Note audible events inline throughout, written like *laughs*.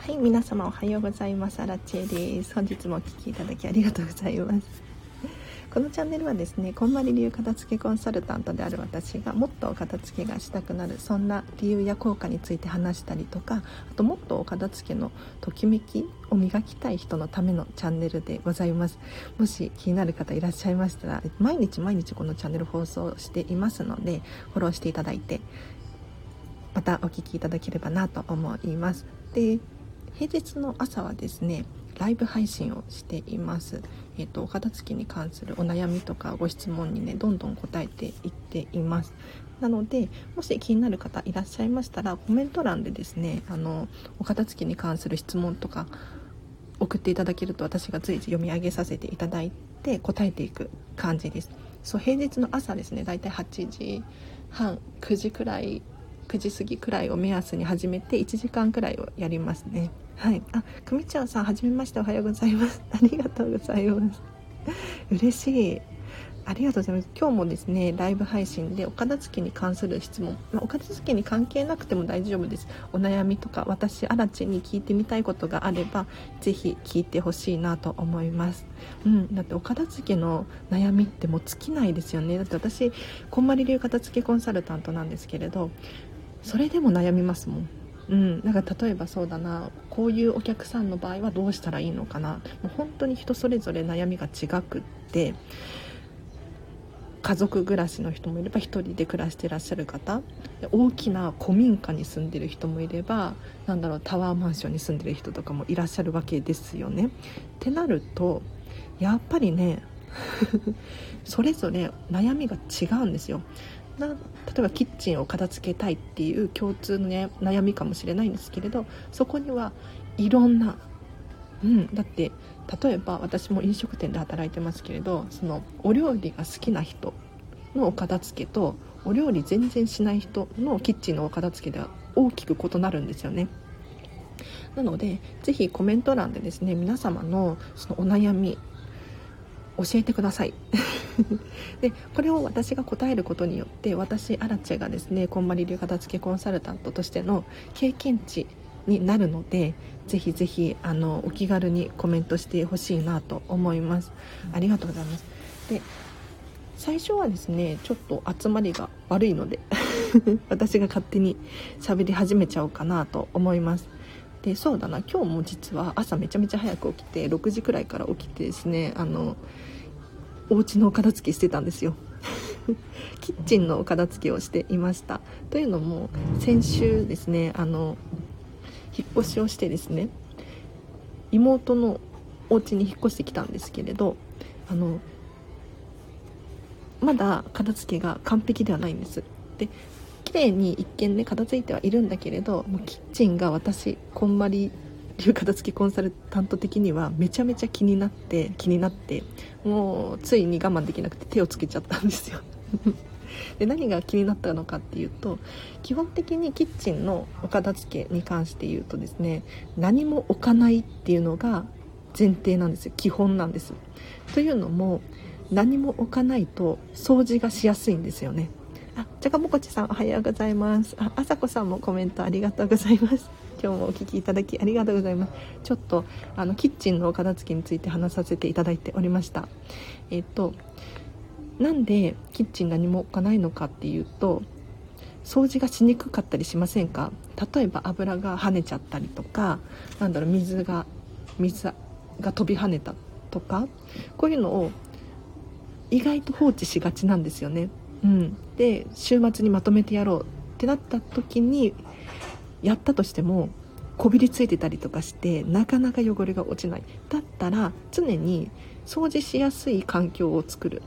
はい皆様おはようございます。アラチェです。本日もお聴きいただきありがとうございます。このチャンネルはですねこんまり流片付けコンサルタントである私がもっとお片付けがしたくなるそんな理由や効果について話したりとかあともっとお片付けのときめきを磨きたい人のためのチャンネルでございます。もし気になる方いらっしゃいましたら毎日毎日このチャンネル放送していますのでフォローしていただいてまたお聴きいただければなと思います。で平日の朝はですねライブ配信をしています、えーと、お片付けに関するお悩みとかご質問にねどんどん答えていっています。なのでもし気になる方いらっしゃいましたらコメント欄でですねあのお片付けに関する質問とか送っていただけると私が随時読み上げさせていただいて答えていく感じです。そう平日の朝ですねだいたい8時半9時くらい9時過ぎくらいを目安に始めて1時間くらいをやりますね。はい。あ組長さんはじめましておはようございます。*laughs* ありがとうございます。*laughs* 嬉しい。ありがとうございます。今日もですねライブ配信でお片付けに関する質問、まあ、お片付けに関係なくても大丈夫です。お悩みとか私アラチに聞いてみたいことがあればぜひ聞いてほしいなと思います。うん。だってお片付けの悩みってもう尽きないですよね。だって私こんまり流片付けコンサルタントなんですけれどそれでも悩みますもん。うん、なんか例えばそうだな。こういうお客さんの場合はどうしたらいいのかなもう本当に人それぞれ悩みが違くって家族暮らしの人もいれば1人で暮らしてらっしゃる方大きな古民家に住んでる人もいればなんだろうタワーマンションに住んでる人とかもいらっしゃるわけですよね。ってなるとやっぱりね *laughs* それぞれ悩みが違うんですよ。な例えばキッチンを片付けたいっていう共通の、ね、悩みかもしれないんですけれどそこにはいろんな、うん、だって例えば私も飲食店で働いてますけれどそのお料理が好きな人のお片付けとお料理全然しない人のキッチンのお片付けでは大きく異なるんですよね。なので是非コメント欄でですね皆様のそのお悩み教えてください。*laughs* でこれを私が答えることによって私アラチェがですねこんまり流片付けコンサルタントとしての経験値になるのでぜひぜひあのお気軽にコメントしてほしいなと思います。ありがとうございます。で最初はですねちょっと集まりが悪いので *laughs* 私が勝手に喋り始めちゃおうかなと思います。でそうだな今日も実は朝めちゃめちゃ早く起きて6時くらいから起きてですねあのお家のお片付けしてたんですよ。*laughs* キッチンのお片付けをしていました。というのも先週ですねあの引っ越しをしてですね妹のお家に引っ越してきたんですけれどあのまだ片付けが完璧ではないんです。で綺麗に一見ね片付いてはいるんだけれどもうキッチンが私こんまり流片付きコンサルタント的にはめちゃめちゃ気になって気になってもうついに我慢できなくて手をつけちゃったんですよ。*laughs* で何が気になったのかっていうと基本的にキッチンのお片付けに関して言うとですね何も置かないっていうのが前提なんですよ。基本なんです。というのも何も置かないと掃除がしやすいんですよね。あじゃがもこちさんおはようございます。ああさこさんもコメントありがとうございます。今日もお聴きいただきありがとうございます。ちょっとあのキッチンのお片付けについて話させていただいておりました。えっ、となんでキッチン何も置かないのかっていうと掃除がしにくかったりしませんか？例えば油が跳ねちゃったりとかなんだろう水が水が飛び跳ねたとかこういうのを意外と放置しがちなんですよね。うん、で週末にまとめてやろうってなった時にやったとしてもこびりついてたりとかしてなかなか汚れが落ちない。だったら常に掃除しやすい環境を作る、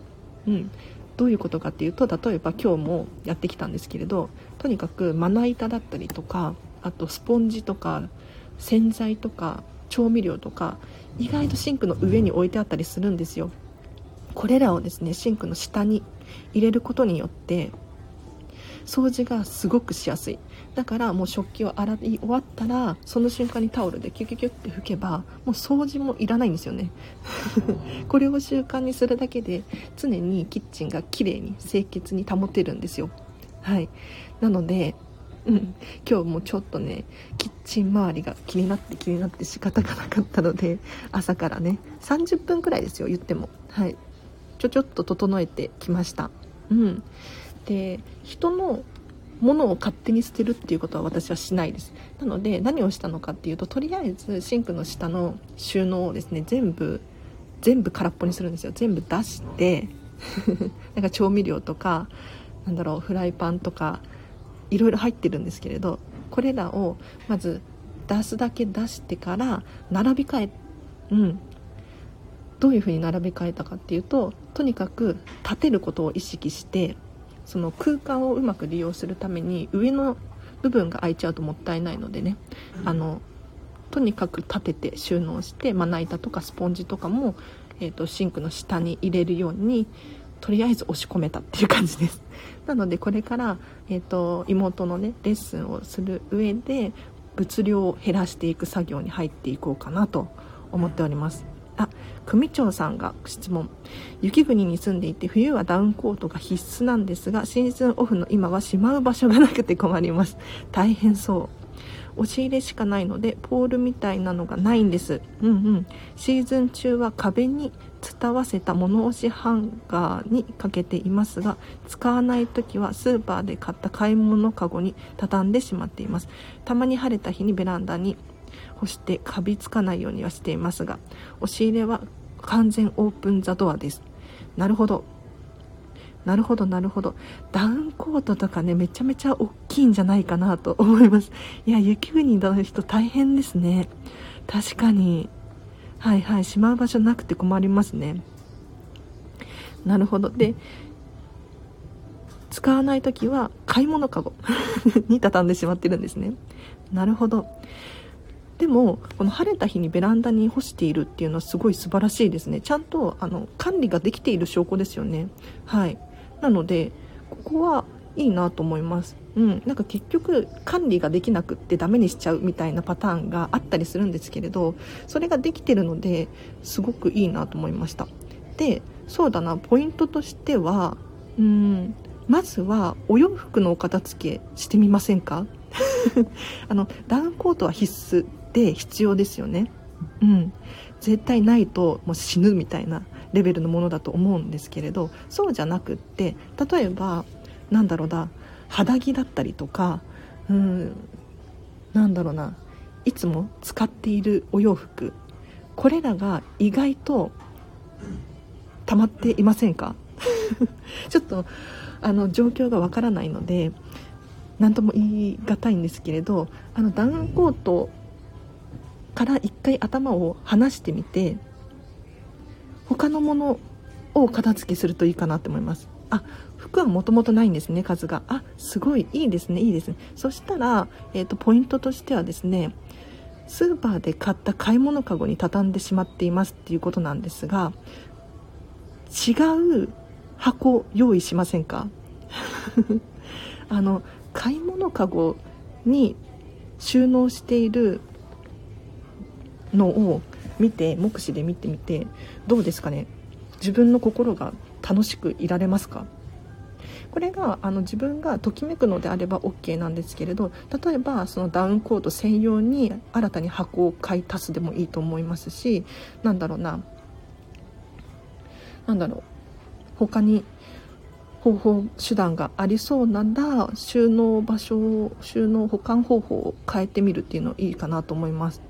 うん、どういうことかっていうと例えば今日もやってきたんですけれどとにかくまな板だったりとかあとスポンジとか洗剤とか調味料とか意外とシンクの上に置いてあったりするんですよ。これらをですねシンクの下に入れることによって掃除がすごくしやすい。だからもう食器を洗い終わったらその瞬間にタオルでキュキュキュって拭けばもう掃除もいらないんですよね。*laughs* これを習慣にするだけで常にキッチンが綺麗に清潔に保てるんですよ。はい。なのでうん、今日もちょっとねキッチン周りが気になって気になって仕方がなかったので朝からね30分くらいですよ言っても。はい。ちょちょっと整えてきました。うん。で人のものを勝手に捨てるっていうことは私はしないです。なので何をしたのかっていうととりあえずシンクの下の収納をですね全部全部空っぽにするんですよ。全部出して *laughs* なんか調味料とかなんだろうフライパンとかいろいろ入ってるんですけれどこれらをまず出すだけ出してから並び替えうん。どういうふうに並べ替えたかっていうととにかく立てることを意識してその空間をうまく利用するために上の部分が空いちゃうともったいないのでね。あのとにかく立てて収納してまな板とかスポンジとかも、えーと、シンクの下に入れるようにとりあえず押し込めたっていう感じです。*laughs* なのでこれから、えーと、妹のねレッスンをする上で物量を減らしていく作業に入っていこうかなと思っておりますあ組長さんが質問。雪国に住んでいて冬はダウンコートが必須なんですがシーズンオフの今はしまう場所がなくて困ります。大変そう。押し入れしかないのでポールみたいなのがないんです。うんうん。シーズン中は壁に伝わせた物押しハンガーにかけていますが使わない時はスーパーで買った買い物かごに畳んでしまっています。たまに晴れた日にベランダに干してカビつかないようにはしていますが押し入れは完全オープンザドアです。なるほど。なるほどなるほど。ダウンコートとかねめちゃめちゃ大きいんじゃないかなと *laughs* 思います。いや雪国の人大変ですね。確かに。はいはい。しまう場所なくて困りますね。なるほど。で使わない時は買い物かご *laughs* に畳んでしまってるんですね。なるほど。でもこの晴れた日にベランダに干しているっていうのはすごい素晴らしいですね。ちゃんとあの管理ができている証拠ですよね。はい。なのでここはいいなと思います。うん。なんか結局管理ができなくってダメにしちゃうみたいなパターンがあったりするんですけれどそれができてるのですごくいいなと思いました。でそうだなポイントとしてはうん。まずはお洋服のお片付けしてみませんか？*laughs* あのダウンコートは必須。で必要ですよね。うん。絶対ないともう死ぬみたいなレベルのものだと思うんですけれどそうじゃなくって例えばなんだろうな肌着だったりとかうんなんだろうないつも使っているお洋服これらが意外と溜まっていませんか？*laughs* ちょっとあの状況がわからないので何とも言い難いんですけれどあのダウンコートから一回頭を離してみて他のものを片付けするといいかなって思います。あ服はもともとないんですね数が。あすごいいいですねいいですね。そしたら、えーと、ポイントとしてはですねスーパーで買った買い物かごに畳んでしまっていますっていうことなんですが違う箱用意しませんか？*laughs* あの買い物かごに収納しているのを見て目視で見てみてどうですかね？自分の心が楽しくいられますか？これがあの自分がときめくのであれば OK なんですけれど例えばそのダウンコート専用に新たに箱を買い足すでもいいと思いますしなんだろうな何だろう他に方法手段がありそうなら収納場所を収納保管方法を変えてみるっていうのいいかなと思います。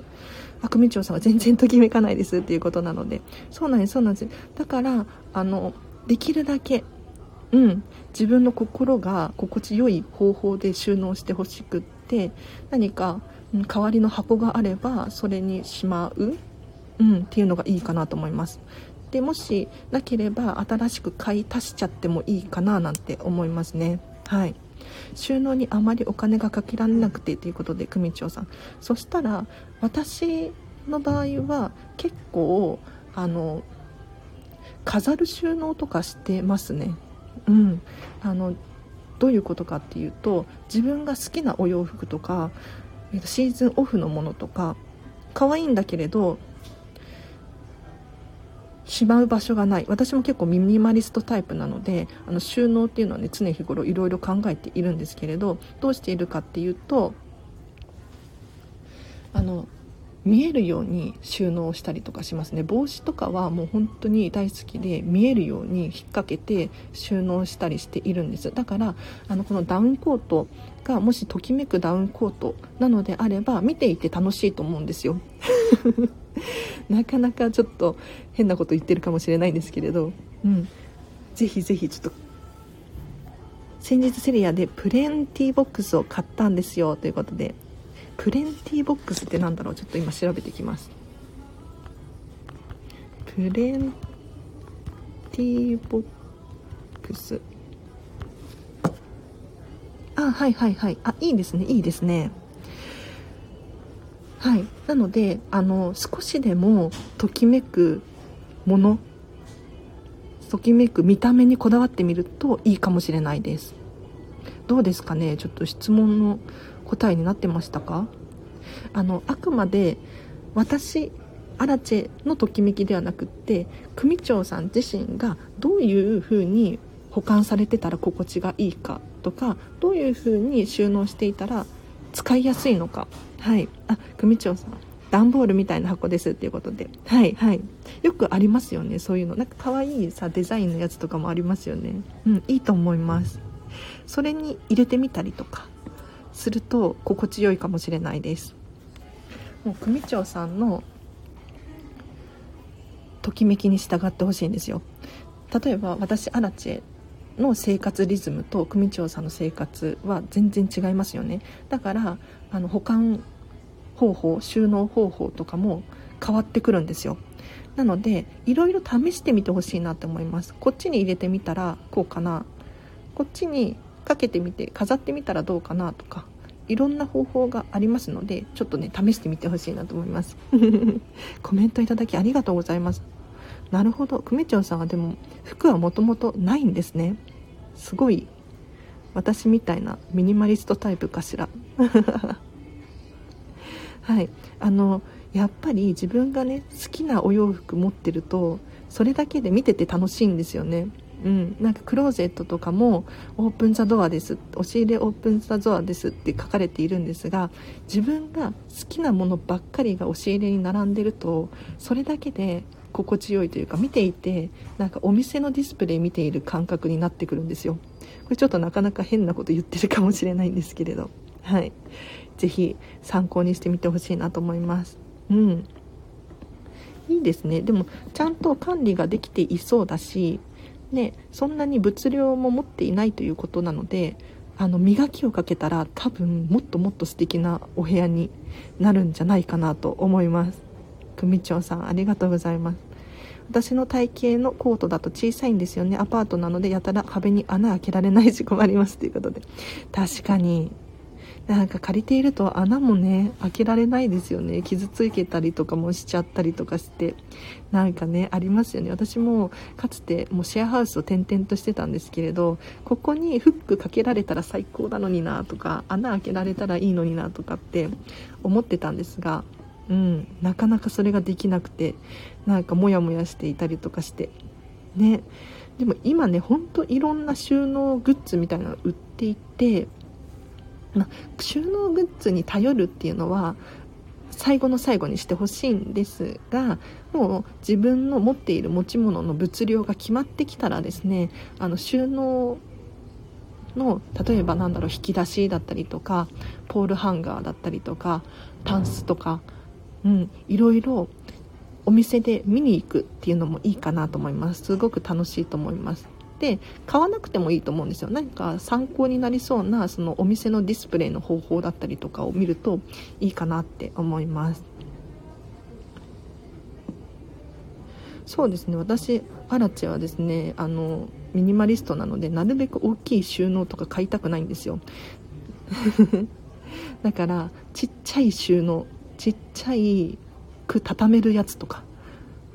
悪組長さんは全然ときめかないですっていうことなので。そうなんですそうなんです。だからあのできるだけうん自分の心が心地よい方法で収納してほしくって何か、うん、代わりの箱があればそれにしまう、うん、っていうのがいいかなと思います。でもしなければ新しく買い足しちゃってもいいかななんて思いますね。はい。収納にあまりお金がかけられなくてということで組長さん。そしたら私の場合は結構あの飾る収納とかしてますね。うん。あのどういうことかっていうと自分が好きなお洋服とかシーズンオフのものとか可愛いんだけれどしまう場所がない。私も結構ミニマリストタイプなのであの収納っていうのはね常日頃いろいろ考えているんですけれどどうしているかっていうとあの見えるように収納したりとかしますね。帽子とかはもう本当に大好きで見えるように引っ掛けて収納したりしているんです。だからあのこのダウンコートがもしときめくダウンコートなのであれば見ていて楽しいと思うんですよ。*laughs* なかなかちょっと変なこと言ってるかもしれないんですけれど、うん、ぜひぜひちょっと。先日セリアでプレンティーボックスを買ったんですよ。ということで。プレンティーボックスって何だろう？ちょっと今調べてきます。プレンティーボックス。あはいはいはい。あいいですね。いいですね。はい。なのであの少しでもときめくものときめく見た目にこだわってみるといいかもしれないです。どうですかね？ちょっと質問の答えになってましたか？あのあくまで私アラチェのときめきではなくって組長さん自身がどういうふうに保管されてたら心地がいいかとかどういうふうに収納していたら使いやすいのか。はい。あ組長さん段ボールみたいな箱ですっていうことで。はいはい。よくありますよね。そういうの。なんか可愛いさデザインのやつとかもありますよね。うんいいと思います。それに入れてみたりとか。すると心地よいかもしれないです。もう組長さんのときめきに従ってほしいんですよ。例えば私アラチェの生活リズムと組長さんの生活は全然違いますよね。だからあの保管方法収納方法とかも変わってくるんですよ。なのでいろいろ試してみてほしいなって思います。こっちに入れてみたらこうかな。こっちにかけてみて飾ってみたらどうかなとかいろんな方法がありますのでちょっとね試してみてほしいなと思います。*laughs* コメントいただきありがとうございます。なるほど。久米町さんはでも服はもともとないんですね。すごい私みたいなミニマリストタイプかしら。*laughs* はい。あのやっぱり自分がね好きなお洋服持ってるとそれだけで見てて楽しいんですよね。うん、なんかクローゼットとかもオープンザドアです。押し入れオープンザドアですって書かれているんですが自分が好きなものばっかりが押し入れに並んでるとそれだけで心地よいというか見ていてなんかお店のディスプレイ見ている感覚になってくるんですよ。これちょっとなかなか変なこと言ってるかもしれないんですけれど。はい。是非参考にしてみてほしいなと思います。うん。いいですね。でもちゃんと管理ができていそうだしね、そんなに物量も持っていないということなのであの磨きをかけたら多分もっともっと素敵なお部屋になるんじゃないかなと思います。組長さんありがとうございます。私の体型のコートだと小さいんですよね。アパートなのでやたら壁に穴開けられないし困りますということで。確かになんか借りていると穴もね開けられないですよね。傷つけたりとかもしちゃったりとかして。なんかねありますよね。私もかつてもうシェアハウスを転々としてたんですけれどここにフックかけられたら最高なのになとか穴開けられたらいいのになとかって思ってたんですがうんなかなかそれができなくてなんかモヤモヤしていたりとかして。ね。でも今ねほんといろんな収納グッズみたいなの売っていてま収納グッズに頼るっていうのは最後の最後にしてほしいんですがもう自分の持っている持ち物の物量が決まってきたらですねあの収納の例えばなんだろう引き出しだったりとかポールハンガーだったりとかタンスとか、うん、いろいろお店で見に行くっていうのもいいかなと思います。すごく楽しいと思います。で買わなくてもいいと思うんですよ。何か参考になりそうなそのお店のディスプレイの方法だったりとかを見るといいかなって思います。そうですね。私アラチェはですねあのミニマリストなのでなるべく大きい収納とか買いたくないんですよ。*laughs* だからちっちゃい収納ちっちゃいく畳めるやつとか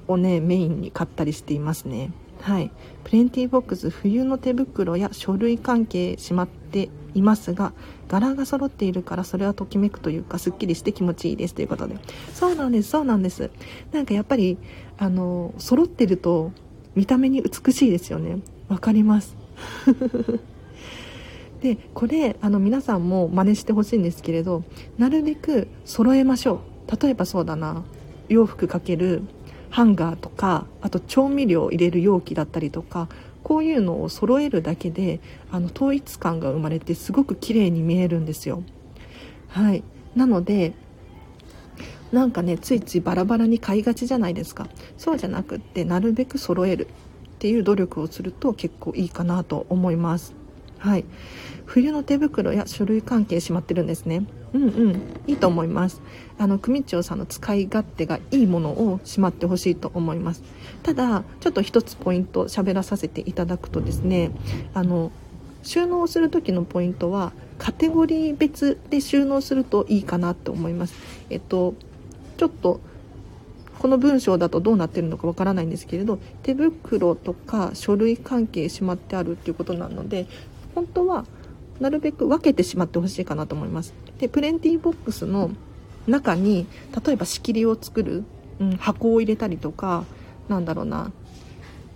をねメインに買ったりしていますね。はい、プレンティーボックス冬の手袋や書類関係しまっていますが柄が揃っているからそれはときめくというかすっきりして気持ちいいです。ということで。そうなんですそうなんです。なんかやっぱりあの揃ってると見た目に美しいですよね。わかります。*laughs* でこれあの皆さんも真似してほしいんですけれどなるべく揃えましょう。例えばそうだな。洋服かける。ハンガーとかあと調味料を入れる容器だったりとかこういうのを揃えるだけであの統一感が生まれてすごく綺麗に見えるんですよ。はい。なのでなんかねついついバラバラに買いがちじゃないですか。そうじゃなくってなるべく揃える。っていう努力をすると結構いいかなと思います。はい。冬の手袋や書類関係しまってるんですね。うんうん。いいと思います。あの組長さんの使い勝手がいいものをしまってほしいと思います。ただちょっと一つポイント喋らさせていただくとですねあの収納する時のポイントはカテゴリー別で収納するといいかなと思います。えっとちょっとこの文章だとどうなってるのかわからないんですけれど手袋とか書類関係しまってあるっていうことなので本当はなるべく分けてしまってほしいかなと思います。でプレンティーボックスの中に例えば仕切りを作る、うん、箱を入れたりとかなんだろうな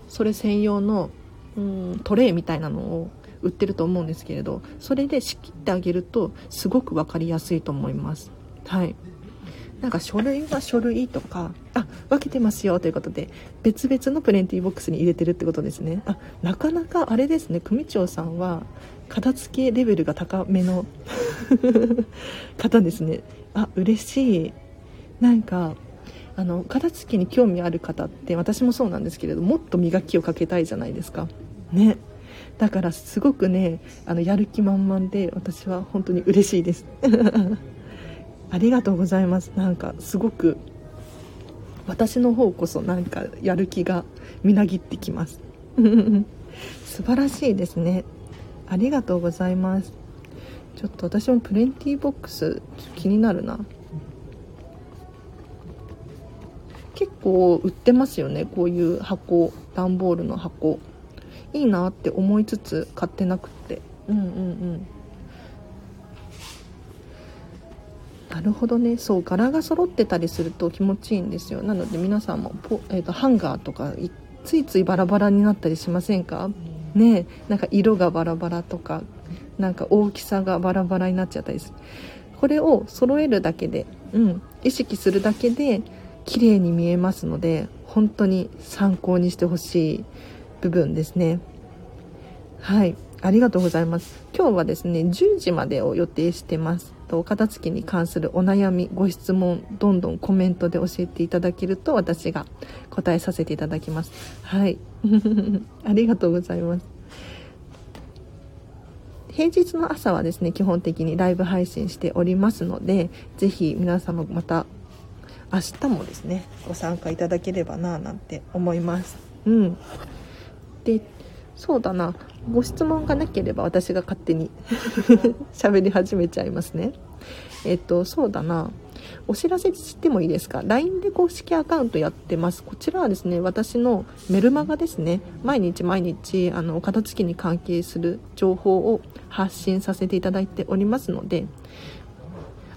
それ専用の、うん、トレイみたいなのを売ってると思うんですけれどそれで仕切ってあげるとすごく分かりやすいと思います。はい。なんか書類は書類とかあ分けてますよということで別々のプレンティーボックスに入れてるってことですね。あなかなかあれですね。組長さんは片付けレベルが高めの *laughs* 方ですね。あ嬉しい。なんかあの片付けに興味ある方って私もそうなんですけれどもっと磨きをかけたいじゃないですか。ね。だからすごくねあのやる気満々で私は本当に嬉しいです。*laughs* ありがとうございます。なんかすごく私の方こそなんかやる気がみなぎってきます。*laughs* 素晴らしいですね。ありがとうございます。ちょっと私もプレンティーボックス気になるな。結構売ってますよね。こういう箱段ボールの箱。いいなって思いつつ買ってなくって。うんうんうん。なるほどね。そう柄が揃ってたりすると気持ちいいんですよ。なので皆さんもポ、えーと、ハンガーとかついついバラバラになったりしませんか？ねなんか色がバラバラとかなんか大きさがバラバラになっちゃったりする。これを揃えるだけで、うん、意識するだけで綺麗に見えますので本当に参考にしてほしい部分ですね。はい。ありがとうございます。今日はですね10時までを予定してますとお片付けに関するお悩みご質問どんどんコメントで教えていただけると私が答えさせていただきます。はい。*laughs* ありがとうございます。平日の朝はですね基本的にライブ配信しておりますので是非皆様また明日もですねご参加いただければななんて思います。うん。でそうだな。ご質問がなければ私が勝手に *laughs* 喋り始めちゃいますね。えっとそうだな。お知らせしてもいいですか？LINE で公式アカウントやってます。こちらはですね私のメルマガですね。毎日毎日あのお片付けに関係する情報を発信させていただいておりますので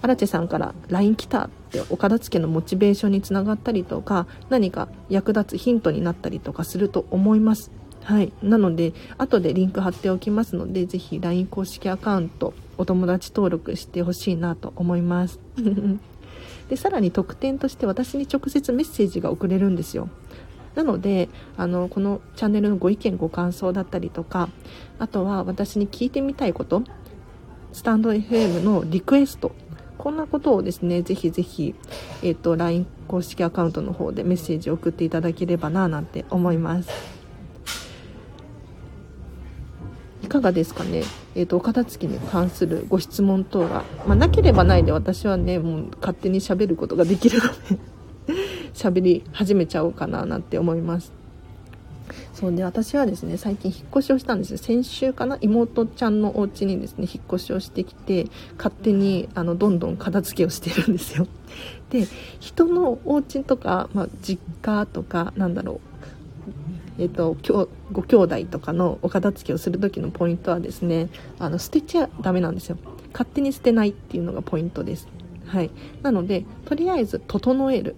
荒地さんから LINE 来たってお片付けのモチベーションにつながったりとか何か役立つヒントになったりとかすると思います。はい。なので、後でリンク貼っておきますので、ぜひ LINE 公式アカウント、お友達登録してほしいなと思います。*laughs* で、さらに特典として私に直接メッセージが送れるんですよ。なので、あの、このチャンネルのご意見、ご感想だったりとか、あとは私に聞いてみたいこと、スタンド FM のリクエスト、こんなことをですね、ぜひぜひ、えっ、ー、と、LINE 公式アカウントの方でメッセージを送っていただければな、なんて思います。かがですかね、えーと、お片付けに関するご質問等が、まあ、なければないで私はねもう勝手にしゃべることができるので *laughs* 喋り始めちゃおうかななんて思います。そうで私はですね最近引っ越しをしたんですよ先週かな？妹ちゃんのお家にですね引っ越しをしてきて勝手にあのどんどん片付けをしてるんですよ。で人のお家とか、まあ、実家とかなんだろうえーと、ご兄弟とかのお片付けをする時のポイントはですねあの捨てちゃダメなんですよ。勝手に捨てないっていうのがポイントです。はい。なのでとりあえず整える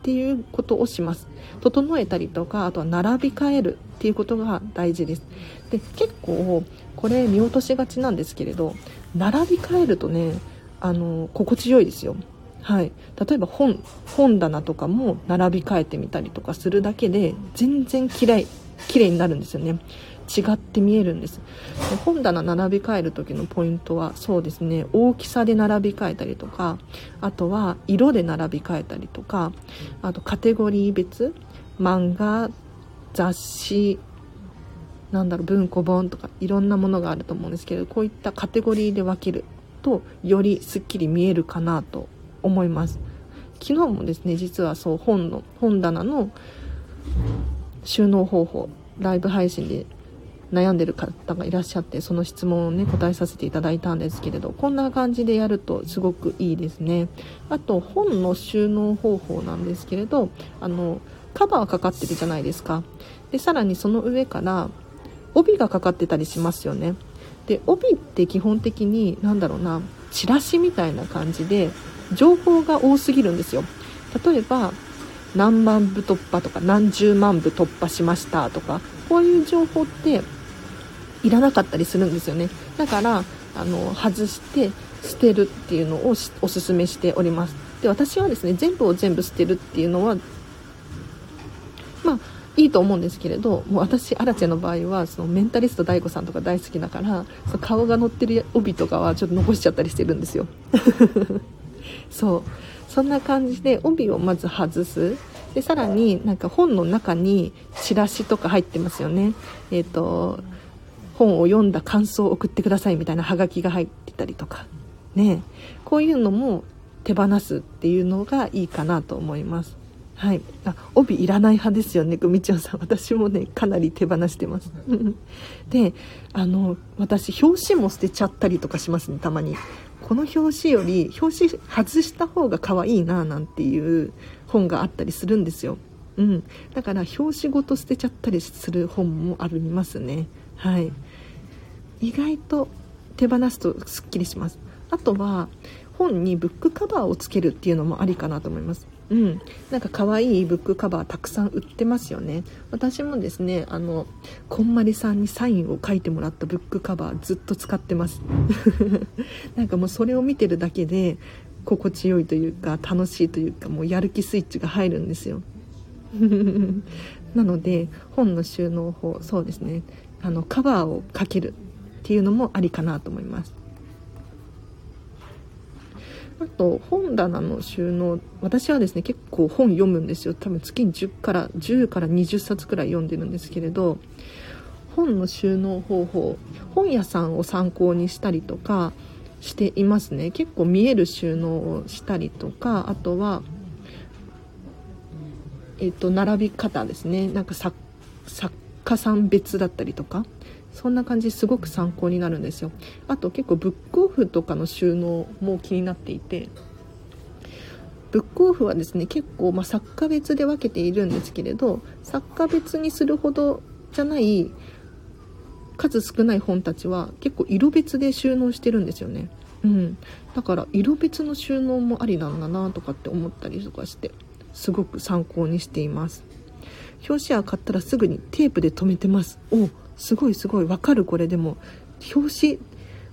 っていうことをします。整えたりとかあとは並び替えるっていうことが大事です。で結構これ見落としがちなんですけれど並び替えるとねあの心地よいですよ。はい、例えば本本棚とかも並び替えてみたりとかするだけで全然きれいきれいになるんですよね。違って見えるんです。本棚並び替える時のポイントはそうですね。大きさで並び替えたりとかあとは色で並び替えたりとかあとカテゴリー別漫画雑誌なんだろう文庫本とかいろんなものがあると思うんですけどこういったカテゴリーで分けるとよりすっきり見えるかなと思います。昨日もですね実はそう本の本棚の収納方法ライブ配信で悩んでる方がいらっしゃってその質問をね答えさせていただいたんですけれどこんな感じでやるとすごくいいですね。あと本の収納方法なんですけれどあのカバーかかってるじゃないですか。でさらにその上から帯がかかってたりしますよね。で帯って基本的に何だろうなチラシみたいな感じで情報が多すぎるんですよ。例えば何万部突破とか何十万部突破しましたとかこういう情報っていらなかったりするんですよね。だからあの外して捨てるっていうのをおすすめしております。で私はですね全部を全部捨てるっていうのはまあいいと思うんですけれどもう私アラチェの場合はそのメンタリスト DAIGO さんとか大好きだからその顔が載ってる帯とかはちょっと残しちゃったりしてるんですよ。そう。そんな感じで帯をまず外す。でさらになんか本の中にチラシとか入ってますよね。えっ、ー、と本を読んだ感想を送ってくださいみたいなハガキが入ってたりとか。ね。こういうのも手放すっていうのがいいかなと思います。はい、あ帯いらない派ですよね、みちおさん。私もね、かなり手放してます。で、あの、私、表紙も捨てちゃったりとかしますね、たまに。この表紙より、表紙外した方が可愛いな、なんていう本があったりするんですよ。うん。だから、表紙ごと捨てちゃったりする本もありますね。はい。意外と手放すとすっきりしますあとは本にブックカバーをつけるっていうのもありかなと思いますうん、なんか可愛いブックカバーたくさん売ってますよね。私もですねあのこんまりさんにサインを書いてもらったブックカバーずっと使ってます。*laughs* なんかもうそれを見てるだけで心地よいというか楽しいというかもうやる気スイッチが入るんですよ。*laughs* なので本の収納法そうですね。あのカバーをかけるっていうのもありかなと思います。あと本棚の収納私はですね結構本読むんですよ。多分月に10から10から20冊くらい読んでるんですけれど本の収納方法本屋さんを参考にしたりとかしていますね。結構見える収納をしたりとかあとはえっ、と並び方ですね。なんか作家さん別だったりとかそんな感じすごく参考になるんですよ。あと結構ブックオフとかの収納も気になっていてブックオフはですね結構、まあ、作家別で分けているんですけれど作家別にするほどじゃない数少ない本たちは結構色別で収納してるんですよね。うん。だから色別の収納もありなんだなとかって思ったりとかしてすごく参考にしています。表紙は買ったらすぐにテープで留めてます。おすごいすごいわかるこれでも表紙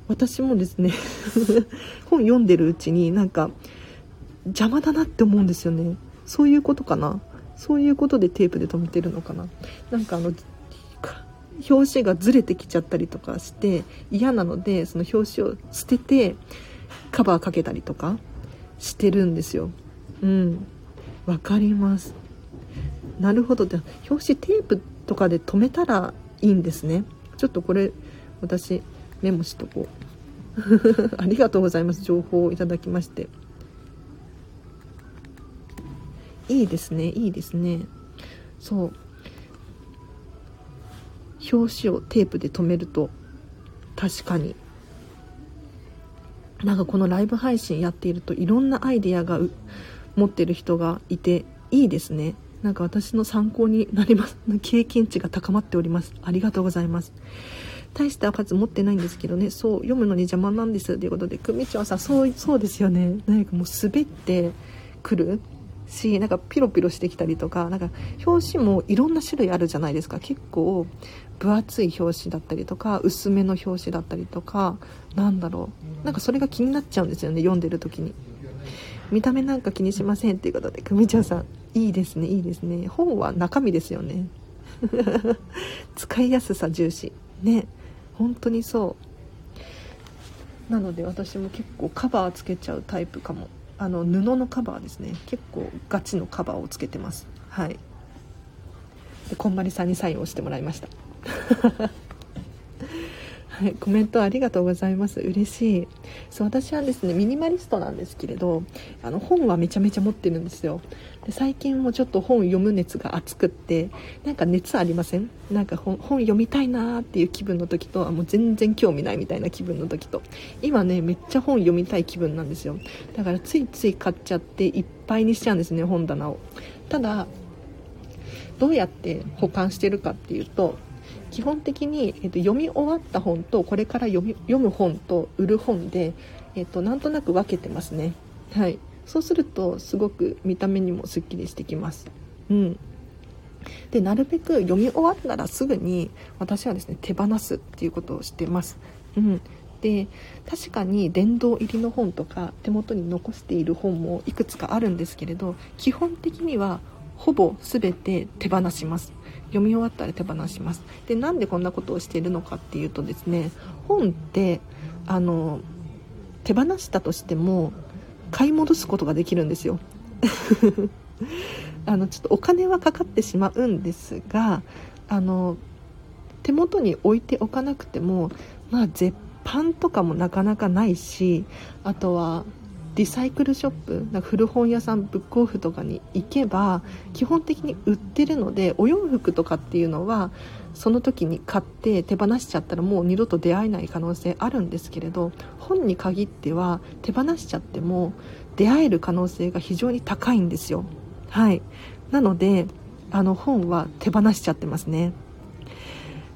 私もですね *laughs* 本読んでるうちになんか邪魔だなって思うんですよねそういうことかなそういうことでテープで留めてるのかななんかあの表紙がずれてきちゃったりとかして嫌なのでその表紙を捨ててカバーかけたりとかしてるんですようんわかりますなるほど。で表紙テープとかで留めたらいいんですね。ちょっとこれ私メモしとこう。*laughs* ありがとうございます。情報をいただきまして。いいですね。いいですね。そう。表紙をテープで留めると確かに。なんかこのライブ配信やっているといろんなアイデアが持ってる人がいていいですね。なんか私の参考になります。経験値が高まっております。ありがとうございます。大した数持ってないんですけどね。そう読むのに邪魔なんですということで組長さんそうそうですよね。何かもう滑ってくるしなんかピロピロしてきたりとかなんか表紙もいろんな種類あるじゃないですか。結構分厚い表紙だったりとか薄めの表紙だったりとかなんだろう。なんかそれが気になっちゃうんですよね読んでる時に。見た目なんか気にしません。っていうことで組長さん。いいですねいいですね。本は中身ですよね。*laughs* 使いやすさ重視。ね。本当にそう。なので私も結構カバーつけちゃうタイプかも。あの布のカバーですね。結構ガチのカバーをつけてます。はい。でこんまりさんにサインをしてもらいました。はい、コメントありがとうございます。嬉しい。そう私はですねミニマリストなんですけれどあの本はめちゃめちゃ持ってるんですよ。で最近もちょっと本読む熱が熱くってなんか熱ありません？なんか本読みたいなーっていう気分の時ともう全然興味ないみたいな気分の時と。今ねめっちゃ本読みたい気分なんですよ。だからついつい買っちゃっていっぱいにしちゃうんですね本棚を。ただどうやって保管してるかっていうと基本的に、えーと、読み終わった本とこれから読み読む本と売る本で、えーと、なんとなく分けてますね。はい。そうするとすごく見た目にもすっきりしてきます。うん。でなるべく読み終わったらすぐに私はですね手放すっていうことをしてます。うん。で確かに殿堂入りの本とか手元に残している本もいくつかあるんですけれど基本的にはほぼ全て手放します。読み終わったら手放します。でなんでこんなことをしているのかっていうとですね本ってあの手放したとしても買い戻すことができるんですよ。*laughs* あのちょっとお金はかかってしまうんですがあの手元に置いておかなくてもまあ絶版とかもなかなかないしあとはリサイクルショップなんか古本屋さんブックオフとかに行けば基本的に売ってるのでお洋服とかっていうのはその時に買って手放しちゃったらもう二度と出会えない可能性あるんですけれど本に限っては手放しちゃっても出会える可能性が非常に高いんですよ。はい。なのであの本は手放しちゃってますね。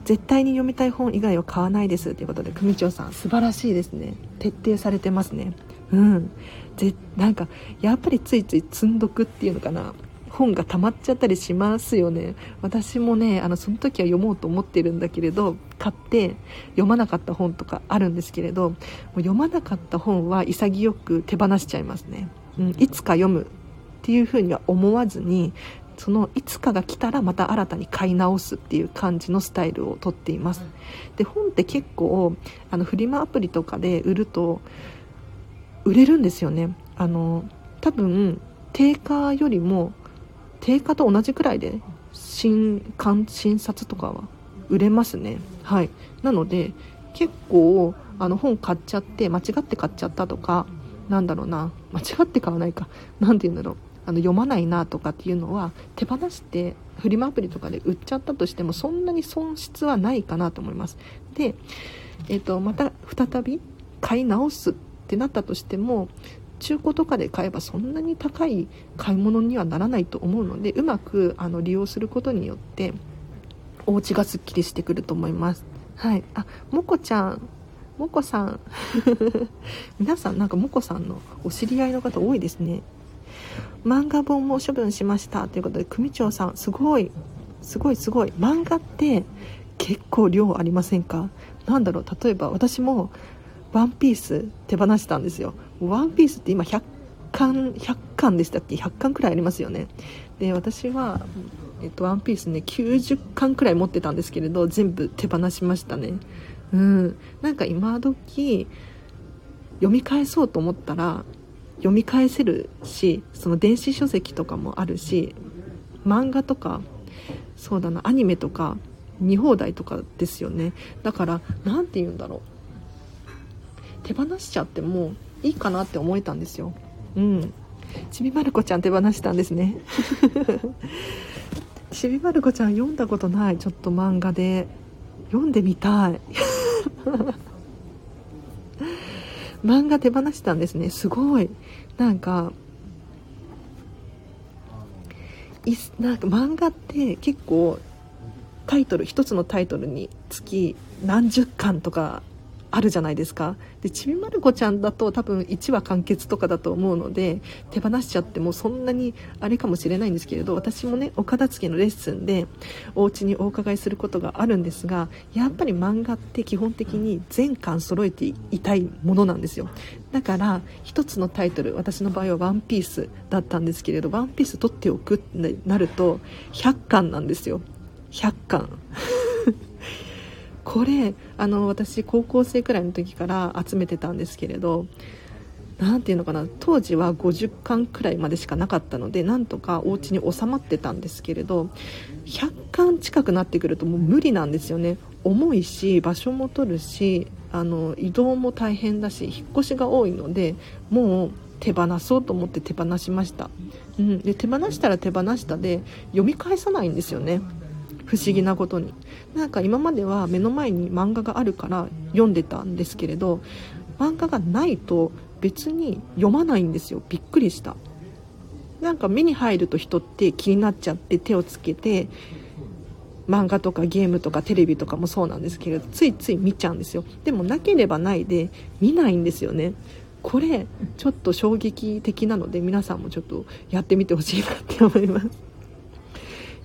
絶対に読みたい本以外は買わないですということで組長さん素晴らしいですね。徹底されてますねうん。ぜなんかやっぱりついつい積んどくっていうのかな。本が溜まっちゃったりしますよね。私もねあのその時は読もうと思ってるんだけれど買って読まなかった本とかあるんですけれどもう読まなかった本は潔く手放しちゃいますね、うん、いつか読むっていうふうには思わずにそのいつかが来たらまた新たに買い直すっていう感じのスタイルをとっています。で本って結構あのフリマアプリとかで売ると売れるんですよね。あの多分定価よりも定価と同じくらいで新刊新冊とかは売れますね。はい。なので結構あの本買っちゃって間違って買っちゃったとかなんだろうな間違って買わないか何て言うんだろうあの読まないなとかっていうのは手放してフリマアプリとかで売っちゃったとしてもそんなに損失はないかなと思います。で、えーと、また再び買い直すっってなったとしても中古とかで買えばそんなに高い買い物にはならないと思うのでうまくあの利用することによってお家がすっきりしてくると思います。はい。あもこちゃん。もこさん。*laughs* 皆さんなんかもこさんのお知り合いの方多いですね。漫画本も処分しました。ということで組長さんすごい。すごいすごい。漫画って結構量ありませんか？なんだろう。例えば私もワンピース手放したんですよ。ワンピースって今100巻100巻でしたっけ？100巻くらいありますよね。で私は、えっと、ワンピースね90巻くらい持ってたんですけれど全部手放しましたね。うん。なんか今時読み返そうと思ったら読み返せるしその電子書籍とかもあるし漫画とかそうだなアニメとか見放題とかですよね。だから何て言うんだろう。手放しちゃってもいいかなって思えたんですよ。うん。ちびまる子ちゃん手放したんですね。*laughs* ちびまる子ちゃん読んだことない。ちょっと漫画で。読んでみたい。*laughs* 漫画手放したんですね。すごい。なんかいなんか漫画って結構タイトル一つのタイトルにつき何十巻とかあるじゃないですか。でちびまる子ちゃんだと多分1話完結とかだと思うので手放しちゃってもそんなにあれかもしれないんですけれど私もねお片付けのレッスンでお家にお伺いすることがあるんですがやっぱり漫画って基本的に全巻揃えていたいものなんですよ。だから1つのタイトル私の場合は「ワンピースだったんですけれど「ワンピース取っておくってなると100巻なんですよ。100巻。これあの私高校生くらいの時から集めてたんですけれど何ていうのかな当時は50巻くらいまでしかなかったのでなんとかお家に収まってたんですけれど100巻近くなってくるともう無理なんですよね。重いし場所も取るしあの移動も大変だし引っ越しが多いのでもう手放そうと思って手放しました、うん、で手放したら手放したで読み返さないんですよね。不思議なことに。なんか今までは目の前に漫画があるから読んでたんですけれど漫画がないと別に読まないんですよ。びっくりした。なんか目に入ると人って気になっちゃって手をつけて漫画とかゲームとかテレビとかもそうなんですけれどついつい見ちゃうんですよ。でもなければないで見ないんですよね。これちょっと衝撃的なので皆さんもちょっとやってみてほしいなって思います。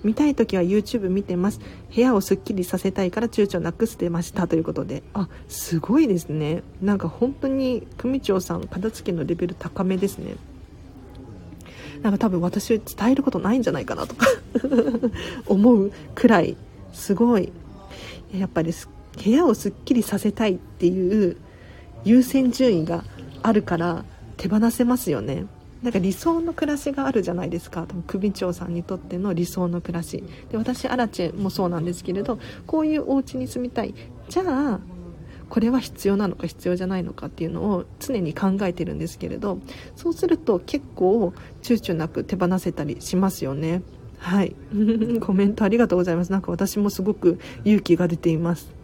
見たい時は YouTube 見てます。部屋をすっきりさせたいから躊躇なく捨てましたということで。あすごいですね。なんか本当に組長さん片付けのレベル高めですね。なんか多分私伝えることないんじゃないかなとか。*laughs* 思うくらい。すごい。やっぱり部屋をすっきりさせたいっていう優先順位があるから手放せますよね。なんか理想の暮らしがあるじゃないですか。多分首長さんにとっての理想の暮らし。で私アラチェもそうなんですけれどこういうお家に住みたい。じゃあこれは必要なのか必要じゃないのかっていうのを常に考えてるんですけれどそうすると結構躊躇なく手放せたりしますよね。はい。*laughs* コメントありがとうございます。なんか私もすごく勇気が出ています。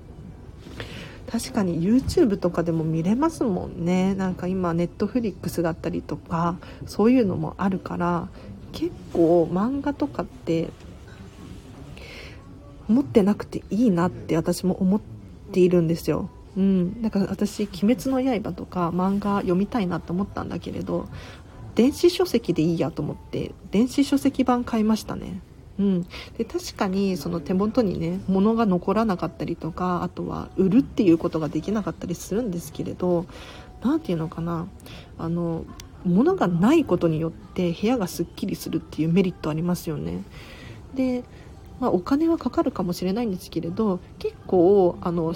確かに YouTube とかでも見れますもんね。なんか今 Netflix だったりとかそういうのもあるから結構漫画とかって持ってなくていいなって私も思っているんですよ。うん、だから私「鬼滅の刃」とか漫画読みたいなと思ったんだけれど電子書籍でいいやと思って電子書籍版買いましたね。うん、で確かにその手元にね物が残らなかったりとかあとは売るっていうことができなかったりするんですけれど何て言うのかなあの物がないことによって部屋がすっきりするっていうメリットありますよね。で、まあ、お金はかかるかもしれないんですけれど結構あの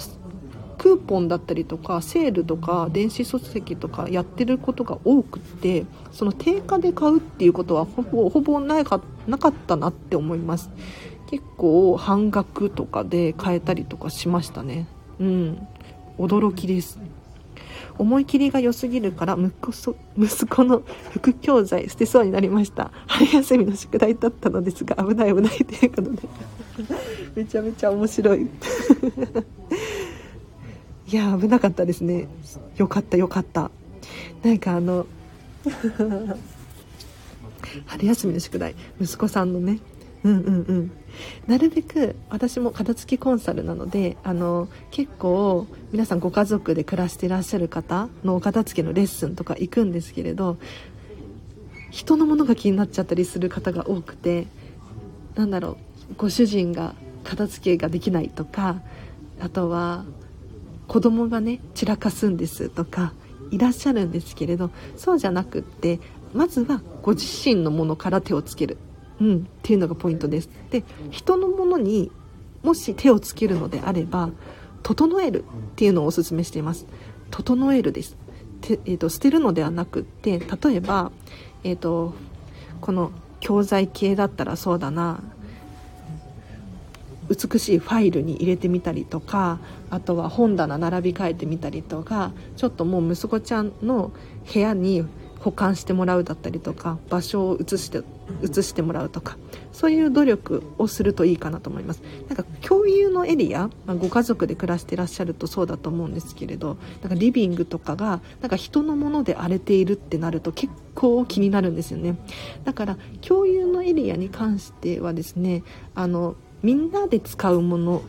クーポンだったりとかセールとか電子書籍とかやってることが多くってその定価で買うっていうことはほぼほぼなかなかったなって思います。結構半額とかで買えたりとかしましたね。うん。驚きです。思い切りが良すぎるから息子の副教材捨てそうになりました。春休みの宿題だったのですが危ない危ないということで。めちゃめちゃ面白い。いや危なかったですね。よかったよかった。なんかあの *laughs* 春休みの宿題息子さんのね。うんうんうん。なるべく私も片付きコンサルなのであの結構皆さんご家族で暮らしていらっしゃる方のお片付けのレッスンとか行くんですけれど人のものが気になっちゃったりする方が多くてなんだろうご主人が片付けができないとかあとは子供がね散らかすんですとかいらっしゃるんですけれどそうじゃなくってまずはご自身のものから手をつける、うん、っていうのがポイントです。で人のものにもし手をつけるのであれば整えるっていうのをおすすめしています。整えるです。て、えーと、捨てるのではなくって例えば、えーとこの教材系だったらそうだな。美しいファイルに入れてみたりとかあとは本棚並び替えてみたりとかちょっともう息子ちゃんの部屋に保管してもらうだったりとか場所を移して移してもらうとかそういう努力をするといいかなと思います。なんか共有のエリア、まあ、ご家族で暮らしてらっしゃるとそうだと思うんですけれどなんかリビングとかがなんか人のもので荒れているってなると結構気になるんですよね。だから共有のエリアに関してはですねあのみんなで使うもの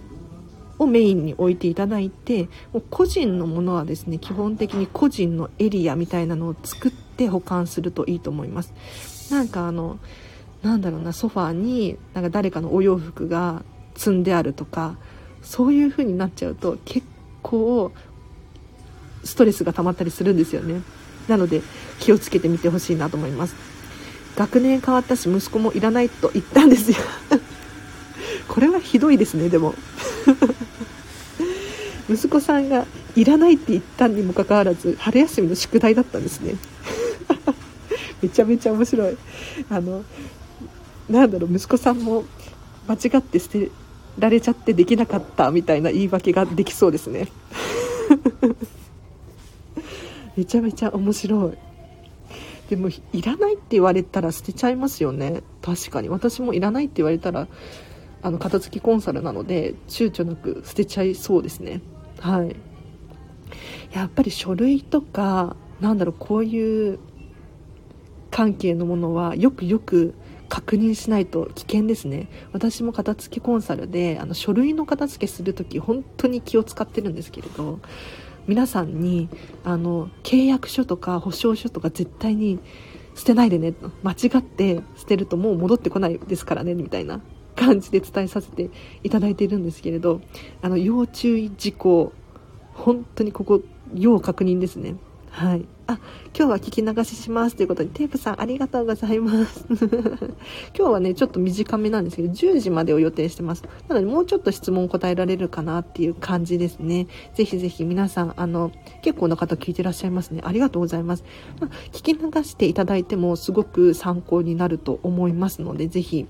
をメインに置いていただいてもう個人のものはですね基本的に個人のエリアみたいなのを作って保管するといいと思います。なんかあのなんだろうなソファーになんか誰かのお洋服が積んであるとかそういう風になっちゃうと結構ストレスが溜まったりするんですよね。なので気をつけてみてほしいなと思います。学年変わったし息子もいらないと言ったんですよ。*laughs* これはひどいですねでも。*laughs* 息子さんがいらないって言ったにもかかわらず春休みの宿題だったんですね。*laughs* めちゃめちゃ面白い。あのなんだろう息子さんも間違って捨てられちゃってできなかったみたいな言い訳ができそうですね。*laughs* めちゃめちゃ面白い。でもいらないって言われたら捨てちゃいますよね。確かに。私もいらないって言われたらあの片付きコンサルなので躊躇なく捨てちゃいそうですね。はい。やっぱり書類とかなんだろうこういう関係のものはよくよく確認しないと危険ですね。私も片付きコンサルであの書類の片付けする時本当に気を使ってるんですけれど皆さんにあの契約書とか保証書とか絶対に捨てないでね。間違って捨てるともう戻ってこないですからねみたいな。感じで伝えさせていただいているんですけれどあの要注意事項本当にここ要確認ですね。はい。あ今日は聞き流ししますということでテープさんありがとうございます。*laughs* 今日はねちょっと短めなんですけど10時までを予定してます。なのでもうちょっと質問答えられるかなっていう感じですね。ぜひぜひ皆さんあの結構な方聞いてらっしゃいますね。ありがとうございます、まあ、聞き流していただいてもすごく参考になると思いますのでぜひ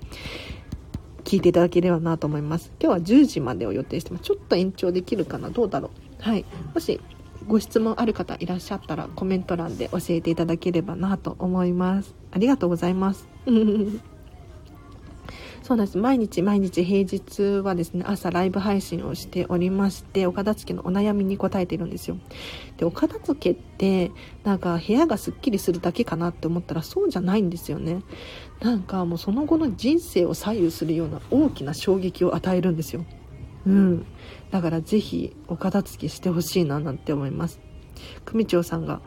聞いていただければなと思います。今日は10時までを予定してます。ちょっと延長できるかな？どうだろう？はい。もしご質問ある方いらっしゃったらコメント欄で教えていただければなと思います。ありがとうございます。そうなんです。毎日毎日平日はですね朝ライブ配信をしておりましてお片付けのお悩みに答えているんですよ。でお片付けってなんか部屋がすっきりするだけかなって思ったらそうじゃないんですよね。なんかもうその後の人生を左右するような大きな衝撃を与えるんですよ。うん。だからぜひお片付けしてほしいななんて思います。組長さんが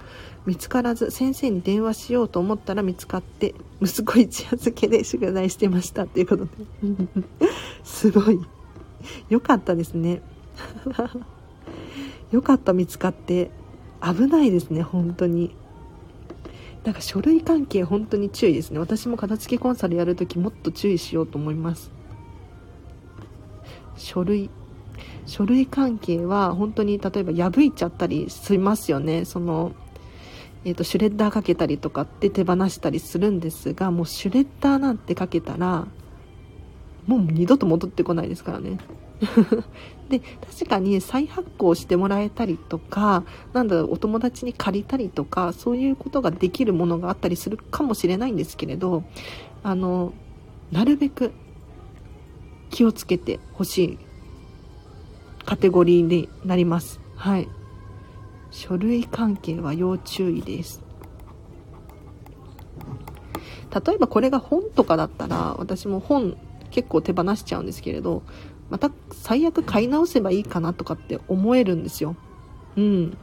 見つからず先生に電話しようと思ったら見つかって息子一夜漬けで宿題してましたっていうことで。*laughs* すごい。よかったですね。*laughs* よかった見つかって。危ないですね本当に。なんか書類関係本当に注意ですね。私も片付けコンサルやるときもっと注意しようと思います。書類。書類関係は本当に例えば破いちゃったりしますよね。そのえーと、シュレッダーかけたりとかって手放したりするんですがもうシュレッダーなんてかけたらもう二度と戻ってこないですからね。*laughs* で確かに再発行してもらえたりとかなんだろうお友達に借りたりとかそういうことができるものがあったりするかもしれないんですけれどあのなるべく気をつけてほしいカテゴリーになります。はい。書類関係は要注意です。例えばこれが本とかだったら私も本結構手放しちゃうんですけれどまた最悪買い直せばいいかなとかって思えるんですよ。うん。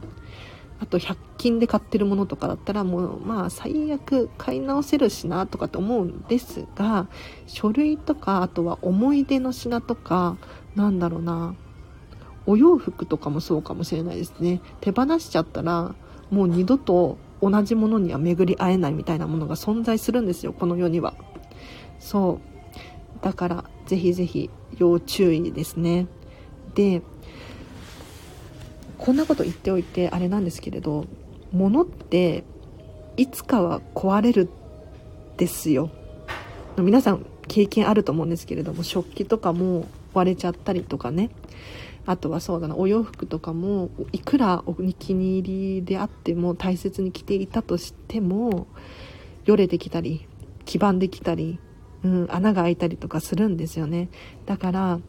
あと100均で買ってるものとかだったらもうまあ最悪買い直せるしなとかって思うんですが書類とかあとは思い出の品とかなんだろうな。お洋服とかもそうかもしれないですね。手放しちゃったらもう二度と同じものには巡り合えないみたいなものが存在するんですよこの世には。そう。だからぜひぜひ要注意ですね。でこんなこと言っておいてあれなんですけれど物っていつかは壊れるですよ。皆さん経験あると思うんですけれども食器とかも割れちゃったりとかね。あとはそうだなお洋服とかもいくらお気に入りであっても大切に着ていたとしてもよれてきたり黄ばんできたり、うん、穴が開いたりとかするんですよね。だから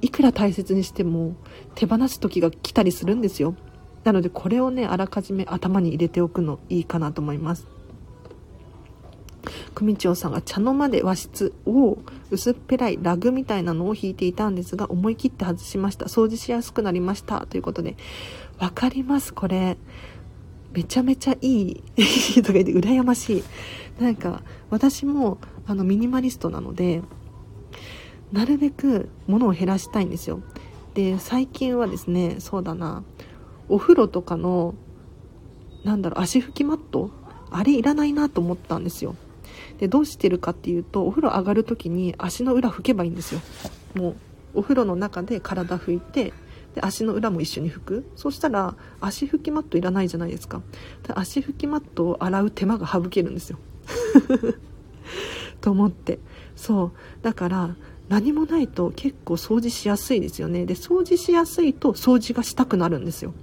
いくら大切にしても手放す時が来たりするんですよ。なのでこれをねあらかじめ頭に入れておくのいいかなと思います。組長さんが茶の間で和室を薄っぺらいラグみたいなのを引いていたんですが思い切って外しました。掃除しやすくなりました。ということで分かりますこれ。めちゃめちゃいい。*laughs* とか言って羨ましい。なんか私もあのミニマリストなのでなるべく物を減らしたいんですよ。で最近はですねそうだな。お風呂とかのなんだろう足拭きマット？あれいらないなと思ったんですよ。でどうしてるかっていうとお風呂上がる時に足の裏拭けばいいんですよ。もうお風呂の中で体拭いてで足の裏も一緒に拭く。そしたら足拭きマットいらないじゃないですか。足拭きマットを洗う手間が省けるんですよ。*laughs* と思って。そう。だから何もないと結構掃除しやすいですよね。で掃除しやすいと掃除がしたくなるんですよ。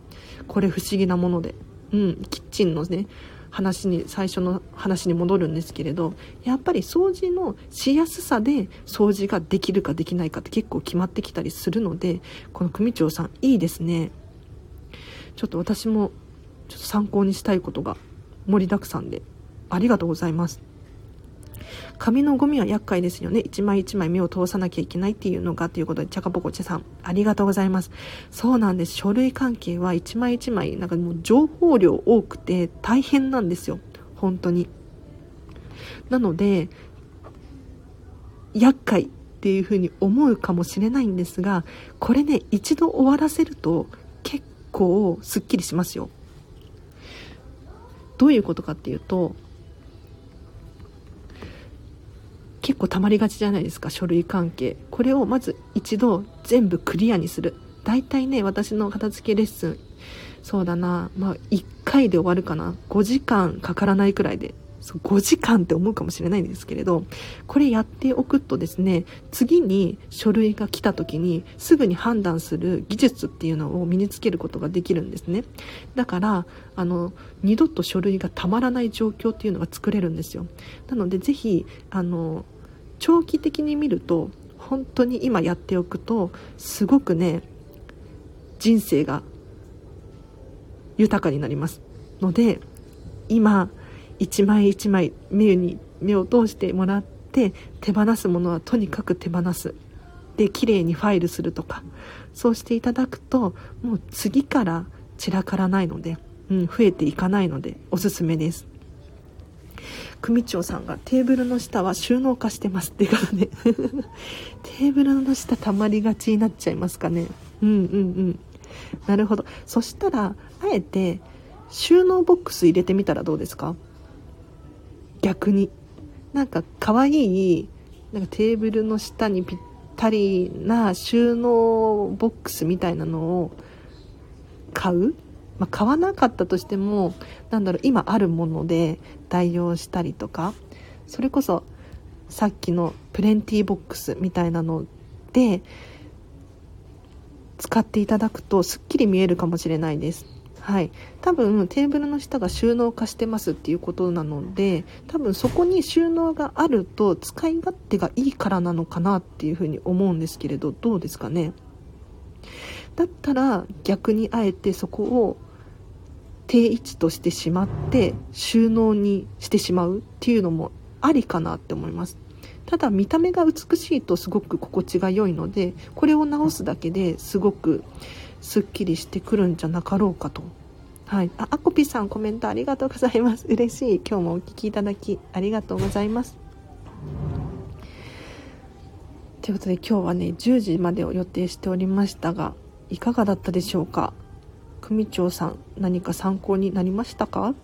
これ不思議なもので。うん。キッチンのね話に最初の話に戻るんですけれどやっぱり掃除のしやすさで掃除ができるかできないかって結構決まってきたりするのでこの組長さんいいですね。ちょっと私もちょっと参考にしたいことが盛りだくさんでありがとうございます。紙のゴミは厄介ですよね。一枚一枚目を通さなきゃいけないっていうのがということで、チャカポコチェさん、ありがとうございます。そうなんです。書類関係は一枚一枚、なんかもう情報量多くて大変なんですよ。本当に。なので、厄介っていうふうに思うかもしれないんですが、これね、一度終わらせると結構すっきりしますよ。どういうことかっていうと、結構たまりがちじゃないですか書類関係。これをまず一度全部クリアにする。大体ね私の片付けレッスンそうだなまあ1回で終わるかな。5時間かからないくらいで。5時間って思うかもしれないんですけれどこれやっておくとですね次に書類が来た時にすぐに判断する技術っていうのを身につけることができるんですね。だからあの二度と書類がたまらない状況っていうのが作れるんですよ。なのでぜひあの長期的に見ると本当に今やっておくとすごくね人生が豊かになります。ので今一枚一枚目に目を通してもらって手放すものはとにかく手放す。で綺麗にファイルするとかそうしていただくともう次から散らからないので、うん、増えていかないのでおすすめです。組長さんがテーブルの下は収納化してますっていうことで。*laughs* テーブルの下たまりがちになっちゃいますかね。うんうんうん。なるほど。そしたらあえて収納ボックス入れてみたらどうですか？逆に。なんか可愛いなんかテーブルの下にぴったりな収納ボックスみたいなのを買う？まあ、買わなかったとしてもなんだろう今あるもので代用したりとかそれこそさっきのプレンティーボックスみたいなので使っていただくとすっきり見えるかもしれないです。はい、多分テーブルの下が収納化してますっていうことなので多分そこに収納があると使い勝手がいいからなのかなっていうふうに思うんですけれどどうですかねだったら逆にあえてそこを定位置としてしまって収納にしてしまうっていうのもありかなって思います。ただ見た目が美しいとすごく心地が良いのでこれを直すだけですごくすっきりしてくるんじゃなかろうかと。はい。ああこぴさんコメントありがとうございます。嬉しい。今日もお聴きいただきありがとうございます。ということで今日はね10時までを予定しておりましたがいかがだったでしょうか？組長さん何か参考になりましたか？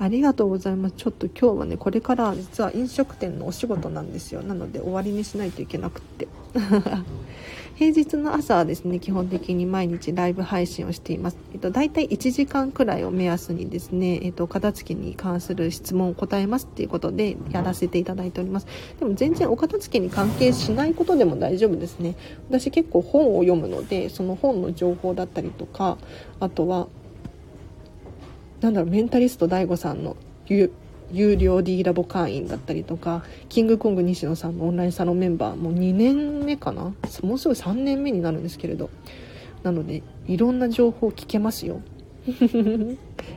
ありがとうございます。ちょっと今日はねこれから実は飲食店のお仕事なんですよ。なので終わりにしないといけなくって。*laughs* 平日の朝はですね基本的に毎日ライブ配信をしています、えっと、大体1時間くらいを目安にですね、えっと、片付けに関する質問を答えますっていうことでやらせていただいております。でも全然お片付けに関係しないことでも大丈夫ですね。私結構本を読むのでその本の情報だったりとかあとはなんだろうメンタリスト DAIGO さんの有料 D ラボ会員だったりとかキングコング西野さんのオンラインサロンメンバーもう2年目かな？もうすぐ3年目になるんですけれど。なのでいろんな情報聞けますよ。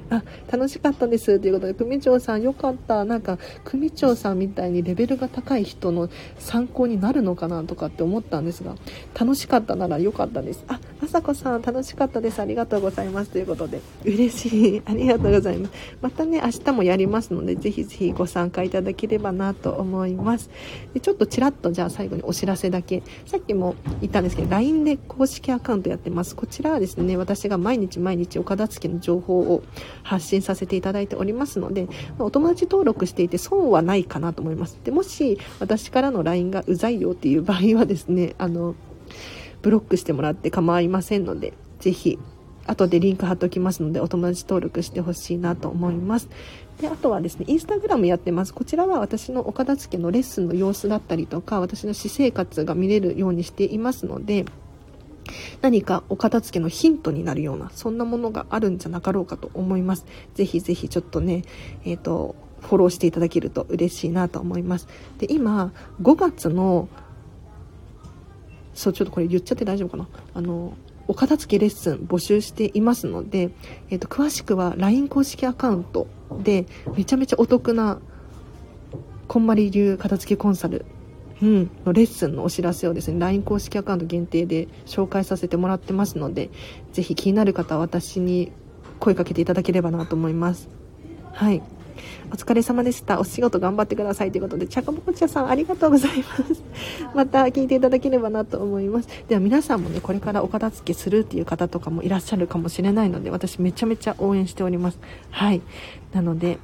あ楽しかったです。ということで組長さんよかった。なんか組長さんみたいにレベルが高い人の参考になるのかなとかって思ったんですが楽しかったならよかったです。ああさこさん楽しかったです。ありがとうございます。ということで嬉しい。ありがとうございます。またね明日もやりますのでぜひぜひご参加いただければなと思います。でちょっとちらっとじゃあ最後にお知らせだけ。さっきも言ったんですけど LINE で公式アカウントやってます。こちらはですね私が毎日毎日お片付けの情報を発信させていただいておりますので、お友達登録していて損はないかなと思います。で、もし私からの LINE がうざいよっていう場合はですね、あの、ブロックしてもらって構いませんので、ぜひ、後でリンク貼っておきますので、お友達登録してほしいなと思います。で、あとはですね、インスタグラムやってます。こちらは私のお片付けのレッスンの様子だったりとか、私の私生活が見れるようにしていますので、何かお片付けのヒントになるような、そんなものがあるんじゃなかろうかと思います。ぜひぜひちょっとね、えっ、ー、と、フォローしていただけると嬉しいなと思います。で、今、5月の、そう、ちょっとこれ言っちゃって大丈夫かなあの、お片付けレッスン募集していますので、えっ、ー、と、詳しくは LINE 公式アカウントで、めちゃめちゃお得な、こんまり流片付けコンサルうん、のレッスンのお知らせをですね LINE 公式アカウント限定で紹介させてもらってますのでぜひ気になる方は私に声かけていただければなと思います。はい。お疲れ様でした。お仕事頑張ってくださいということでチャカボコチャさんありがとうございます。*laughs* また聞いていただければなと思います。では皆さんもねこれからお片付けするっていう方とかもいらっしゃるかもしれないので私めちゃめちゃ応援しております。はい。なので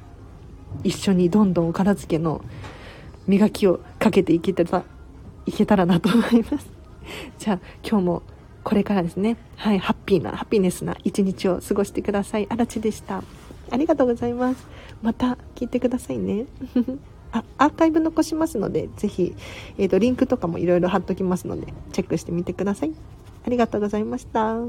一緒にどんどんお片付けの磨きをかけていけたら、いけたらなと思います。*laughs* じゃあ、今日もこれからですね、はい、ハッピーな、ハピネスな一日を過ごしてください。あらちでした。ありがとうございます。また聞いてくださいね。*laughs* あ、アーカイブ残しますので、ぜひ、えっ、ー、と、リンクとかもいろいろ貼っときますので、チェックしてみてください。ありがとうございました。